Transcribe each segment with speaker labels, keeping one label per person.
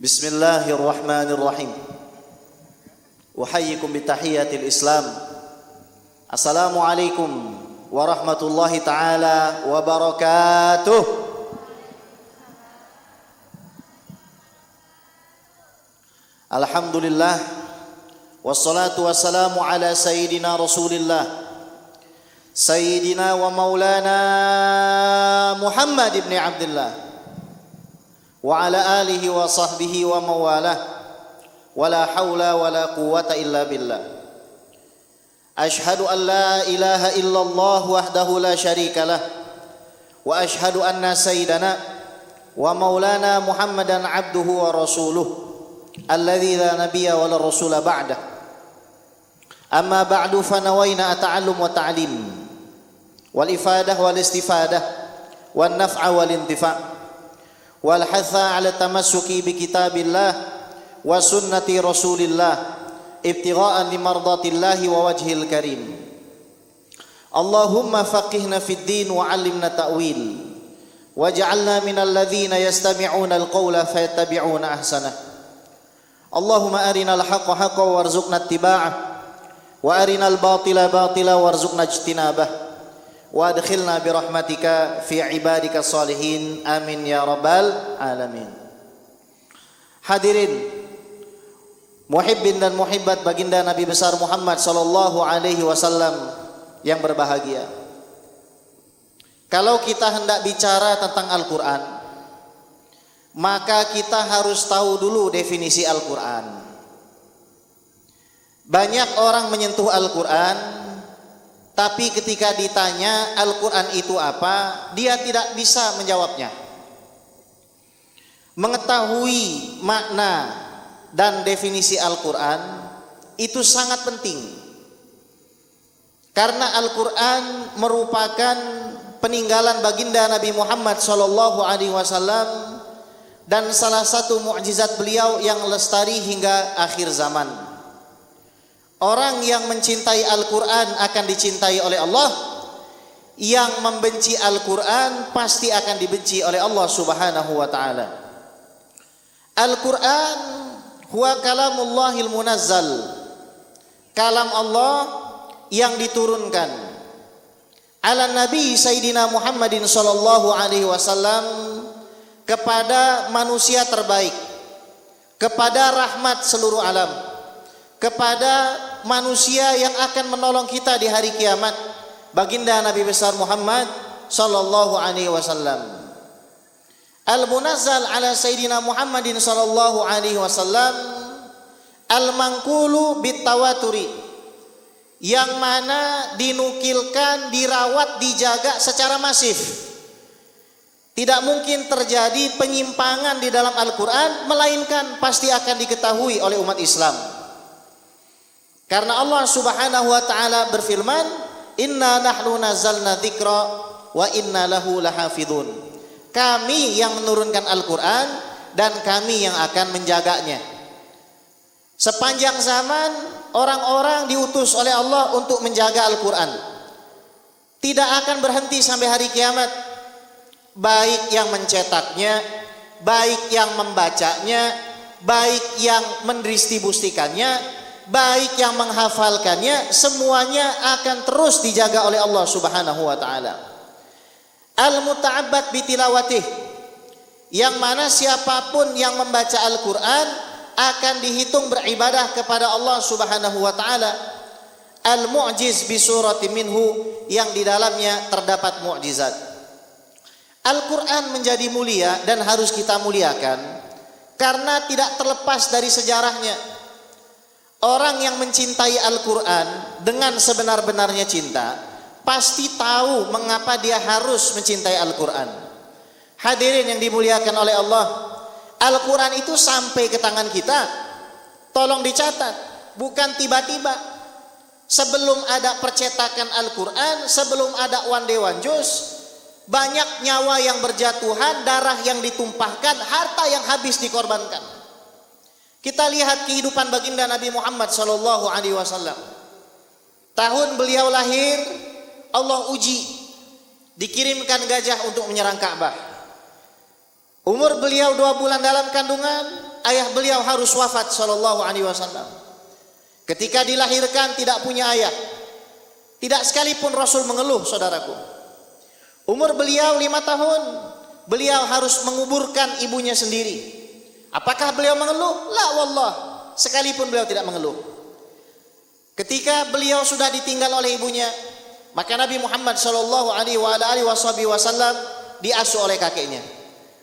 Speaker 1: بسم الله الرحمن الرحيم أحييكم بتحية الإسلام السلام عليكم ورحمة الله تعالى وبركاته الحمد لله والصلاة والسلام على سيدنا رسول الله سيدنا ومولانا محمد بن عبد الله وعلى آله وصحبه ومواله ولا حول ولا قوة إلا بالله. أشهد أن لا إله إلا الله وحده لا شريك له. وأشهد أن سيدنا ومولانا محمدا عبده ورسوله الذي لا نبي ولا رسول بعده. أما بعد فنوينا التعلم والتعليم والإفادة والاستفادة والنفع والانتفاع والحث على التمسك بكتاب الله وسنة رسول الله ابتغاء لمرضات الله ووجهه الكريم اللهم فقهنا في الدين وعلمنا تأويل واجعلنا من الذين يستمعون القول فيتبعون أحسنه اللهم أرنا الحق حقا وارزقنا اتباعه وأرنا الباطل باطلا wa adkhilna bi rahmatika fi ibadika salihin. Amin ya rabbal alamin. Hadirin muhibbin dan muhibbat baginda nabi besar Muhammad sallallahu alaihi wasallam yang berbahagia. Kalau kita hendak bicara tentang Al-Qur'an maka kita harus tahu dulu definisi Al-Qur'an. Banyak orang menyentuh Al-Qur'an tapi ketika ditanya Al-Qur'an itu apa, dia tidak bisa menjawabnya. Mengetahui makna dan definisi Al-Qur'an itu sangat penting. Karena Al-Qur'an merupakan peninggalan baginda Nabi Muhammad wasallam dan salah satu mukjizat beliau yang lestari hingga akhir zaman. Orang yang mencintai Al-Quran akan dicintai oleh Allah. Yang membenci Al-Quran pasti akan dibenci oleh Allah subhanahu wa ta'ala. Al-Quran Huwa kalamullahil munazzal. Kalam Allah yang diturunkan. Ala Nabi Sayyidina Muhammadin sallallahu alaihi wasallam Kepada manusia terbaik Kepada rahmat seluruh alam kepada manusia yang akan menolong kita di hari kiamat. Baginda Nabi besar Muhammad sallallahu alaihi wasallam. Al-munazzal ala sayyidina Muhammadin sallallahu alaihi wasallam. Al-manqulu bitawaturi yang mana dinukilkan dirawat dijaga secara masif. Tidak mungkin terjadi penyimpangan di dalam Al-Quran melainkan pasti akan diketahui oleh umat Islam karena Allah Subhanahu wa taala berfirman, "Inna nahnu nazzalna dzikra wa inna lahu lahafidun." Kami yang menurunkan Al-Qur'an dan kami yang akan menjaganya. Sepanjang zaman orang-orang diutus oleh Allah untuk menjaga Al-Qur'an. Tidak akan berhenti sampai hari kiamat. Baik yang mencetaknya, baik yang membacanya, baik yang mendistribusikannya, baik yang menghafalkannya semuanya akan terus dijaga oleh Allah Subhanahu wa taala. Al-muta'abbad bitilawatih yang mana siapa pun yang membaca Al-Qur'an akan dihitung beribadah kepada Allah Subhanahu wa taala. Al-mu'jiz bi minhu yang di dalamnya terdapat mukjizat. Al-Qur'an menjadi mulia dan harus kita muliakan karena tidak terlepas dari sejarahnya. Orang yang mencintai Al-Quran dengan sebenar-benarnya cinta pasti tahu mengapa dia harus mencintai Al-Quran. Hadirin yang dimuliakan oleh Allah, Al-Quran itu sampai ke tangan kita, tolong dicatat, bukan tiba-tiba. Sebelum ada percetakan Al-Quran, sebelum ada one day one juice, banyak nyawa yang berjatuhan, darah yang ditumpahkan, harta yang habis dikorbankan. Kita lihat kehidupan baginda Nabi Muhammad sallallahu alaihi wasallam. Tahun beliau lahir, Allah uji dikirimkan gajah untuk menyerang Ka'bah. Umur beliau dua bulan dalam kandungan, ayah beliau harus wafat sallallahu alaihi wasallam. Ketika dilahirkan tidak punya ayah. Tidak sekalipun Rasul mengeluh, saudaraku. Umur beliau lima tahun, beliau harus menguburkan ibunya sendiri. Apakah beliau mengeluh? La wallah, sekalipun beliau tidak mengeluh. Ketika beliau sudah ditinggal oleh ibunya, maka Nabi Muhammad Shallallahu Alaihi Wasallam diasuh oleh kakeknya.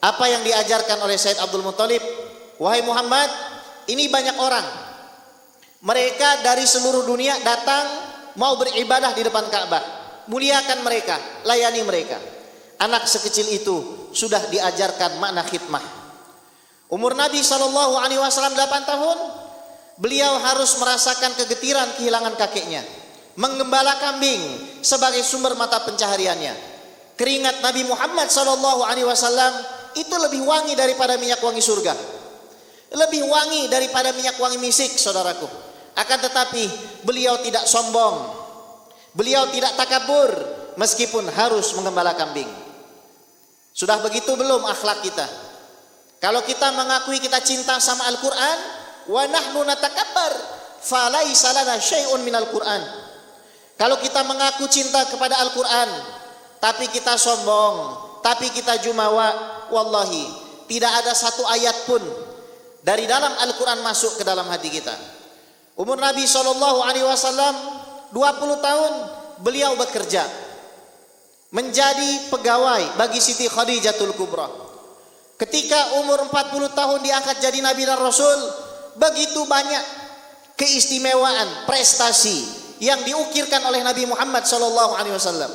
Speaker 1: Apa yang diajarkan oleh Said Abdul Muthalib? Wahai Muhammad, ini banyak orang. Mereka dari seluruh dunia datang mau beribadah di depan Ka'bah. Muliakan mereka, layani mereka. Anak sekecil itu sudah diajarkan makna khidmah. Umur Nabi Shallallahu Alaihi Wasallam 8 tahun, beliau harus merasakan kegetiran kehilangan kakeknya, menggembala kambing sebagai sumber mata pencahariannya. Keringat Nabi Muhammad Shallallahu Alaihi Wasallam itu lebih wangi daripada minyak wangi surga, lebih wangi daripada minyak wangi misik, saudaraku. Akan tetapi beliau tidak sombong, beliau tidak takabur, meskipun harus menggembala kambing. Sudah begitu belum akhlak kita? Kalau kita mengakui kita cinta sama Al-Quran, wa nahnu natakabbar falaisa lana syai'un minal Qur'an. Kalau kita mengaku cinta kepada Al-Qur'an tapi kita sombong, tapi kita jumawa, wallahi tidak ada satu ayat pun dari dalam Al-Qur'an masuk ke dalam hati kita. Umur Nabi sallallahu alaihi wasallam 20 tahun beliau bekerja menjadi pegawai bagi Siti Khadijatul Kubra. Ketika umur 40 tahun diangkat jadi nabi dan rasul, begitu banyak keistimewaan, prestasi yang diukirkan oleh Nabi Muhammad sallallahu alaihi wasallam.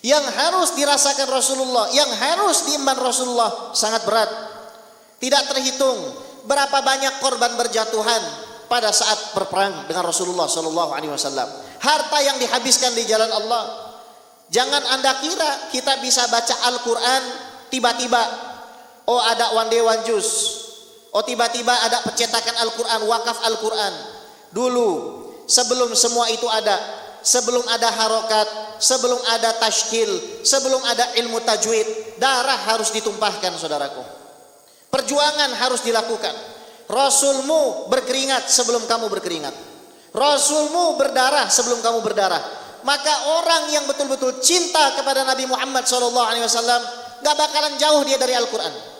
Speaker 1: Yang harus dirasakan Rasulullah, yang harus diemban Rasulullah sangat berat. Tidak terhitung berapa banyak korban berjatuhan pada saat berperang dengan Rasulullah sallallahu alaihi wasallam. Harta yang dihabiskan di jalan Allah. Jangan Anda kira kita bisa baca Al-Qur'an tiba-tiba oh ada one day one juice Oh tiba-tiba ada percetakan Al-Quran, wakaf Al-Quran. Dulu, sebelum semua itu ada, sebelum ada harokat, sebelum ada tashkil, sebelum ada ilmu tajwid, darah harus ditumpahkan saudaraku. Perjuangan harus dilakukan. Rasulmu berkeringat sebelum kamu berkeringat. Rasulmu berdarah sebelum kamu berdarah. Maka orang yang betul-betul cinta kepada Nabi Muhammad SAW gak bakalan jauh dia dari Al-Quran.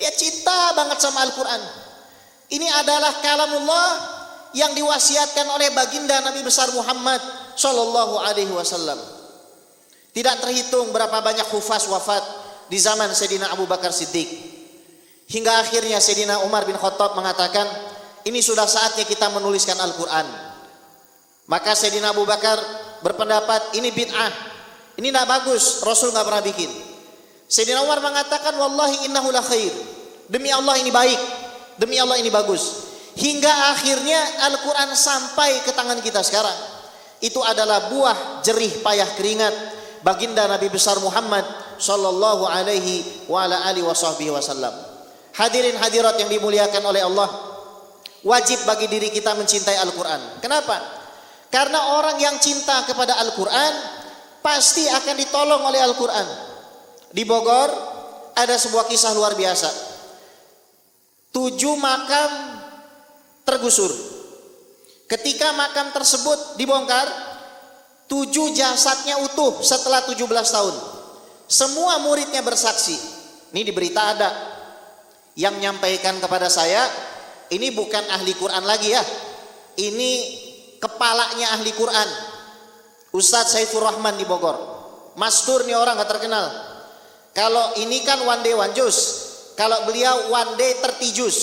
Speaker 1: Dia cinta banget sama Al-Quran. Ini adalah kalamullah yang diwasiatkan oleh baginda Nabi besar Muhammad Shallallahu Alaihi Wasallam. Tidak terhitung berapa banyak hufaz wafat di zaman Sayyidina Abu Bakar Siddiq. Hingga akhirnya Sayyidina Umar bin Khattab mengatakan, ini sudah saatnya kita menuliskan Al-Quran. Maka Sayyidina Abu Bakar berpendapat ini bid'ah. Ini tidak bagus, Rasul nggak pernah bikin. Sayyidina Umar mengatakan wallahi innahu la khair. Demi Allah ini baik. Demi Allah ini bagus. Hingga akhirnya Al-Qur'an sampai ke tangan kita sekarang. Itu adalah buah jerih payah keringat baginda Nabi besar Muhammad sallallahu alaihi wa ala wasallam. Hadirin hadirat yang dimuliakan oleh Allah, wajib bagi diri kita mencintai Al-Qur'an. Kenapa? Karena orang yang cinta kepada Al-Qur'an pasti akan ditolong oleh Al-Qur'an. Di Bogor ada sebuah kisah luar biasa. Tujuh makam tergusur. Ketika makam tersebut dibongkar, tujuh jasadnya utuh setelah 17 tahun. Semua muridnya bersaksi. Ini di berita ada. Yang menyampaikan kepada saya, ini bukan ahli Quran lagi ya. Ini kepalanya ahli Quran. Ustadz Saifur Rahman di Bogor. Mastur nih orang gak terkenal kalau ini kan one day one juice. Kalau beliau one day 30 juz.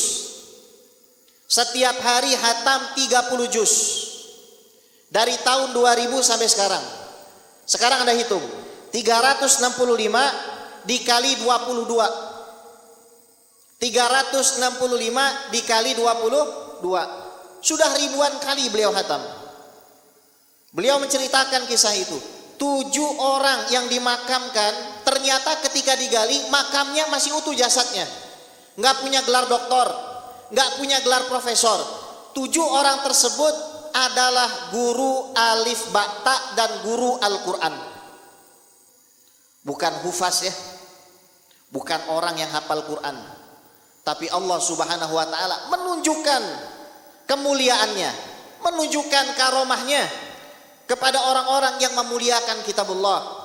Speaker 1: Setiap hari hatam 30 juz. Dari tahun 2000 sampai sekarang. Sekarang Anda hitung. 365 dikali 22. 365 dikali 22. Sudah ribuan kali beliau hatam. Beliau menceritakan kisah itu tujuh orang yang dimakamkan ternyata ketika digali makamnya masih utuh jasadnya. Nggak punya gelar doktor nggak punya gelar profesor. Tujuh orang tersebut adalah guru alif bakta dan guru Al-Quran. Bukan hufaz ya. Bukan orang yang hafal Quran. Tapi Allah Subhanahu wa taala menunjukkan kemuliaannya, menunjukkan karomahnya kepada orang-orang yang memuliakan kitabullah.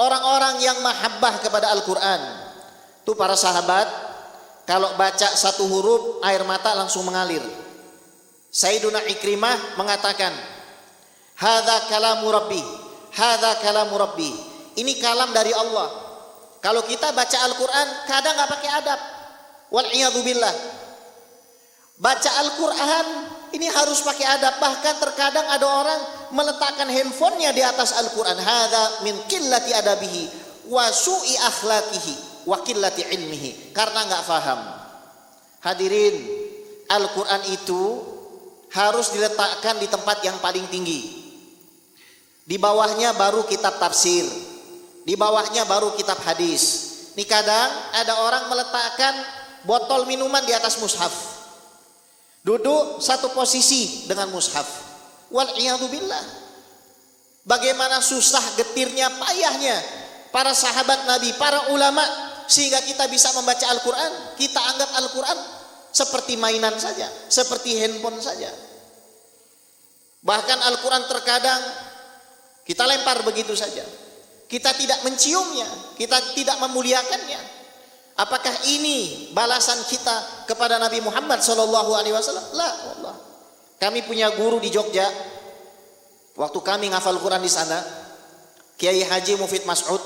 Speaker 1: Orang-orang yang mahabbah kepada Al-Qur'an. Itu para sahabat kalau baca satu huruf air mata langsung mengalir. Sayyiduna Ikrimah mengatakan, "Hadza kalamu rabbi, hadza kalamu rabbi." Ini kalam dari Allah. Kalau kita baca Al-Qur'an kadang nggak pakai adab. Wal billah. Baca Al-Qur'an ini harus pakai adab. Bahkan terkadang ada orang meletakkan handphonenya di atas Al-Quran. Hada min qillati adabihi wa su'i akhlaqihi wa qillati ilmihi. Karena nggak faham. Hadirin, Al-Quran itu harus diletakkan di tempat yang paling tinggi. Di bawahnya baru kitab tafsir. Di bawahnya baru kitab hadis. Ini kadang ada orang meletakkan botol minuman di atas mushaf. Duduk satu posisi dengan mushaf. Wal billah. Bagaimana susah getirnya payahnya para sahabat Nabi, para ulama sehingga kita bisa membaca Al-Qur'an, kita anggap Al-Qur'an seperti mainan saja, seperti handphone saja. Bahkan Al-Qur'an terkadang kita lempar begitu saja. Kita tidak menciumnya, kita tidak memuliakannya. Apakah ini balasan kita kepada Nabi Muhammad Shallallahu Alaihi Wasallam? Kami punya guru di Jogja. Waktu kami ngafal Quran di sana, Kiai Haji Mufid Mas'ud,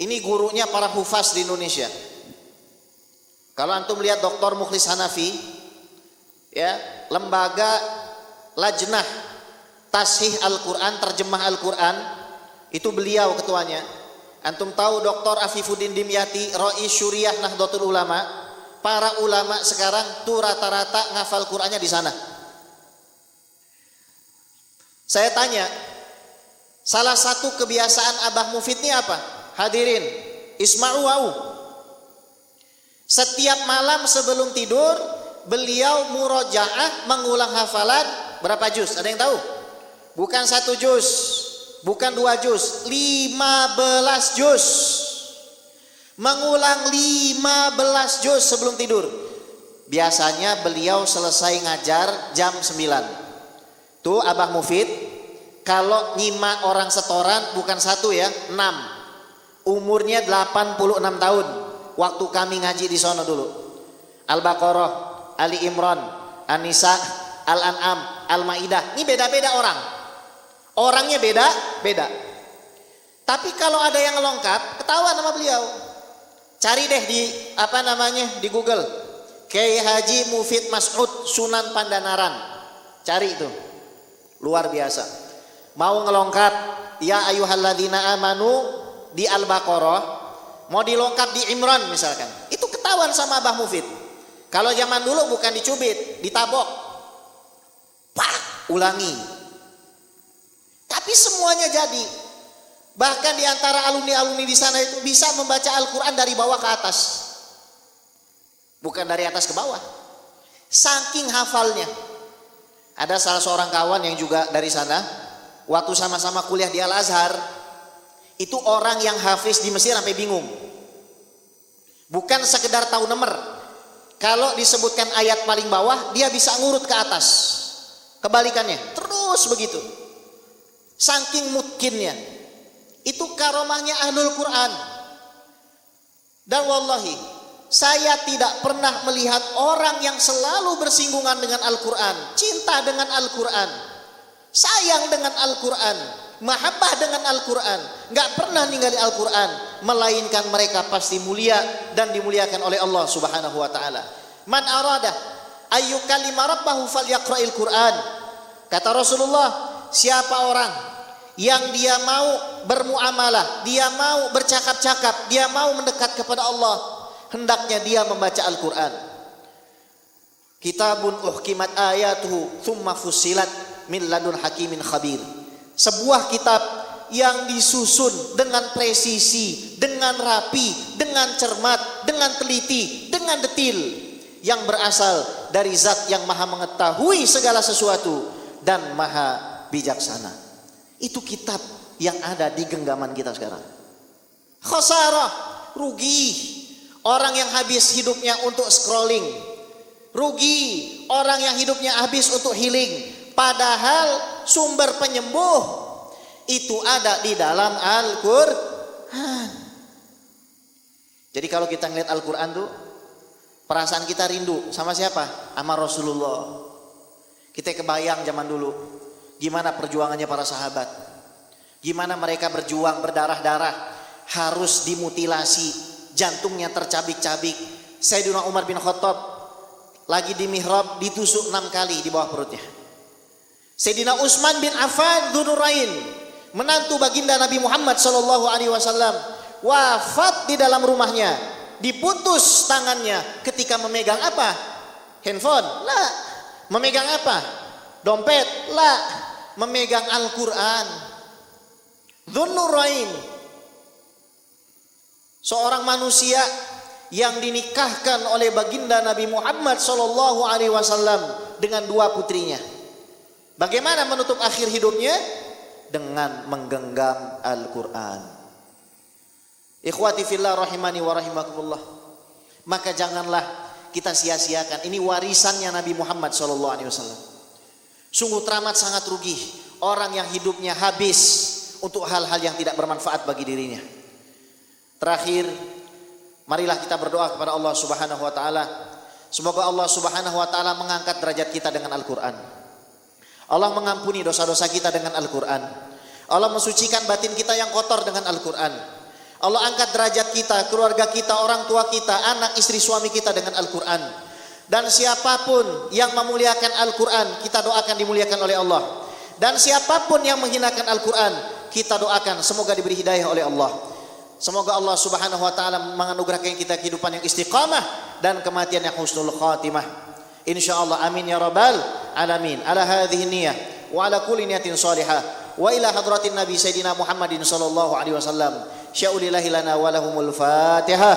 Speaker 1: ini gurunya para hufaz di Indonesia. Kalau antum lihat Dr. Mukhlis Hanafi, ya lembaga lajnah tasih Al-Quran, terjemah Al-Quran, itu beliau ketuanya. Antum tahu Dr. Afifuddin Dimyati, Roi Syuriah Nahdlatul Ulama, para ulama sekarang tuh rata-rata ngafal Qur'annya di sana. Saya tanya, salah satu kebiasaan Abah Mufid ini apa? Hadirin, isma'u wa'u. Setiap malam sebelum tidur, beliau murojaah mengulang hafalan berapa juz? Ada yang tahu? Bukan satu juz, bukan dua juz, lima belas juz. Mengulang lima belas juz sebelum tidur. Biasanya beliau selesai ngajar jam sembilan. Tuh Abah Mufid, kalau nyimak orang setoran bukan satu ya, enam. Umurnya 86 tahun. Waktu kami ngaji di sana dulu. Al-Baqarah, Ali Imran, An-Nisa, Al-An'am, Al-Maidah. Ini beda-beda orang. Orangnya beda, beda. Tapi kalau ada yang lengkap, ketahuan nama beliau. Cari deh di apa namanya di Google. Kiai Haji Mufid Mas'ud Sunan Pandanaran. Cari itu. Luar biasa. Mau ngelongkap ya ayuhalladzina amanu di Al-Baqarah, mau dilengkap di Imran misalkan. Itu ketahuan sama Abah Mufid. Kalau zaman dulu bukan dicubit, ditabok. Pak, ulangi tapi semuanya jadi. Bahkan di antara alumni-alumni di sana itu bisa membaca Al-Quran dari bawah ke atas. Bukan dari atas ke bawah. Saking hafalnya. Ada salah seorang kawan yang juga dari sana. Waktu sama-sama kuliah di Al-Azhar. Itu orang yang hafiz di Mesir sampai bingung. Bukan sekedar tahu nomor. Kalau disebutkan ayat paling bawah, dia bisa ngurut ke atas. Kebalikannya, terus begitu. Saking mungkinnya. Itu karomahnya ahlul Quran. Dan wallahi, saya tidak pernah melihat orang yang selalu bersinggungan dengan Al-Quran. Cinta dengan Al-Quran. Sayang dengan Al-Quran. Mahabbah dengan Al-Quran. Gak pernah ninggalin Al-Quran. Melainkan mereka pasti mulia dan dimuliakan oleh Allah subhanahu wa ta'ala. Man arada ayyukalima rabbahu falyakra'il Quran. Kata Rasulullah, siapa orang yang dia mau bermuamalah, dia mau bercakap-cakap, dia mau mendekat kepada Allah, hendaknya dia membaca Al-Qur'an. Kitabun uhkimat ayatuhu thumma fusilat min ladun hakimin khabir. Sebuah kitab yang disusun dengan presisi, dengan rapi, dengan cermat, dengan teliti, dengan detil yang berasal dari zat yang maha mengetahui segala sesuatu dan maha bijaksana. Itu kitab yang ada di genggaman kita sekarang. Khosarah, rugi. Orang yang habis hidupnya untuk scrolling. Rugi orang yang hidupnya habis untuk healing. Padahal sumber penyembuh itu ada di dalam Al-Qur'an. Jadi kalau kita ngeliat Al-Qur'an tuh perasaan kita rindu sama siapa? Sama Rasulullah. Kita kebayang zaman dulu gimana perjuangannya para sahabat. Gimana mereka berjuang berdarah-darah harus dimutilasi, jantungnya tercabik-cabik. Sayyidina Umar bin Khattab lagi di mihrab ditusuk enam kali di bawah perutnya. Sayyidina Utsman bin Affan Dzunurain, menantu baginda Nabi Muhammad sallallahu alaihi wasallam, wafat di dalam rumahnya, diputus tangannya ketika memegang apa? Handphone? La. Memegang apa? Dompet? La. Memegang Al-Qur'an. Dzunurain. Seorang manusia yang dinikahkan oleh baginda Nabi Muhammad sallallahu alaihi wasallam dengan dua putrinya. Bagaimana menutup akhir hidupnya? Dengan menggenggam Al-Quran. Ikhwati fillah rahimani wa. Maka janganlah kita sia-siakan. Ini warisannya Nabi Muhammad SAW. Sungguh teramat sangat rugi. Orang yang hidupnya habis untuk hal-hal yang tidak bermanfaat bagi dirinya. Terakhir, marilah kita berdoa kepada Allah Subhanahu wa taala. Semoga Allah Subhanahu wa taala mengangkat derajat kita dengan Al-Qur'an. Allah mengampuni dosa-dosa kita dengan Al-Quran. Allah mensucikan batin kita yang kotor dengan Al-Quran. Allah angkat derajat kita, keluarga kita, orang tua kita, anak, istri, suami kita dengan Al-Quran. Dan siapa pun yang memuliakan Al-Quran, kita doakan dimuliakan oleh Allah. Dan siapa pun yang menghinakan Al-Quran, kita doakan semoga diberi hidayah oleh Allah. Semoga Allah Subhanahu wa taala menganugerahkan kita kehidupan yang istiqamah dan kematian yang husnul khatimah. insyaallah amin ya rabbal alamin. Ala hadhihi niyyah wa ala kulli niyatin salihah wa ila hadratin nabi sayyidina muhammadin sallallahu alaihi wasallam. Syaulillahi lana wa lahumul fatihah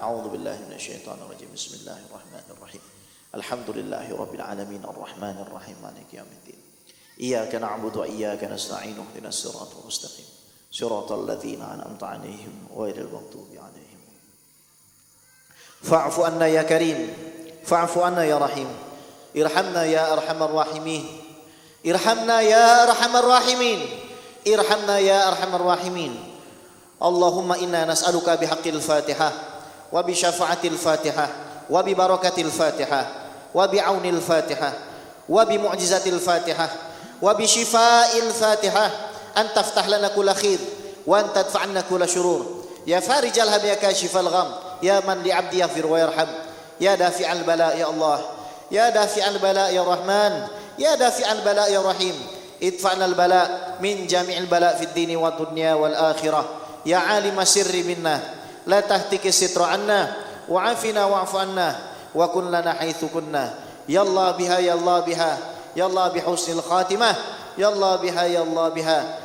Speaker 1: a'udzu billahi minasyaitonir rajim. Bismillahirrahmanirrahim. Alhamdulillahi rabbil alamin. Arrahmanir rahim maliki yaumiddin. Iyyaka na'budu wa iyyaka nasta'in ihdinas siratal mustaqim صراط الذين أنعمت عليهم غير المغضوب عليهم. فاعف عنا يا كريم فاعف عنا يا رحيم. ارحمنا يا أرحم الراحمين. ارحمنا يا أرحم الراحمين. ارحمنا يا أرحم الراحمين. اللهم إنا نسألك بحق الفاتحة وبشفاعة الفاتحة وببركة الفاتحة وبعون الفاتحة وبمعجزة الفاتحة وبشفاء الفاتحة أن تفتح لنا كل خير وأن تدفع عنا كل شرور. يا فارج الهم يا كاشف الغم يا من لعبد يغفر ويرحم. يا دافع البلاء يا الله. يا دافع البلاء يا رحمن يا دافع البلاء يا رحيم ادفعنا البلاء من جميع البلاء في الدين والدنيا والآخرة. يا عالم السر منا لا تهتك الستر عنا. وعافنا واعف عنا وكن لنا حيث كنا. يا الله بها يا الله بها. يا الله بحسن الخاتمة. يا الله بها يا الله بها.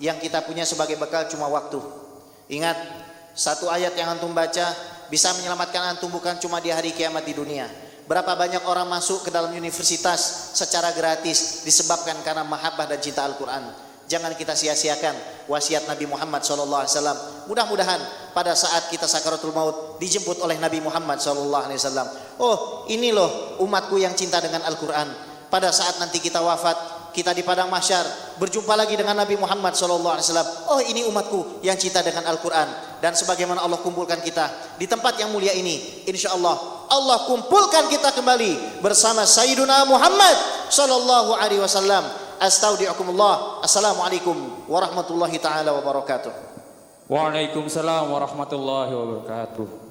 Speaker 1: Yang kita punya sebagai bekal cuma waktu. Ingat, satu ayat yang antum baca bisa menyelamatkan antum bukan cuma di hari kiamat di dunia. Berapa banyak orang masuk ke dalam universitas secara gratis disebabkan karena mahabbah dan cinta Al-Quran. Jangan kita sia-siakan wasiat Nabi Muhammad SAW. Mudah-mudahan pada saat kita sakaratul maut dijemput oleh Nabi Muhammad SAW. Oh ini loh umatku yang cinta dengan Al-Quran. Pada saat nanti kita wafat kita di padang mahsyar berjumpa lagi dengan Nabi Muhammad sallallahu alaihi wasallam. Oh, ini umatku yang cinta dengan Al-Qur'an dan sebagaimana Allah kumpulkan kita di tempat yang mulia ini, insyaallah Allah kumpulkan kita kembali bersama Sayyiduna Muhammad sallallahu alaihi wasallam. Astaudiukumullah. Assalamualaikum warahmatullahi taala wabarakatuh.
Speaker 2: Waalaikumsalam warahmatullahi wabarakatuh.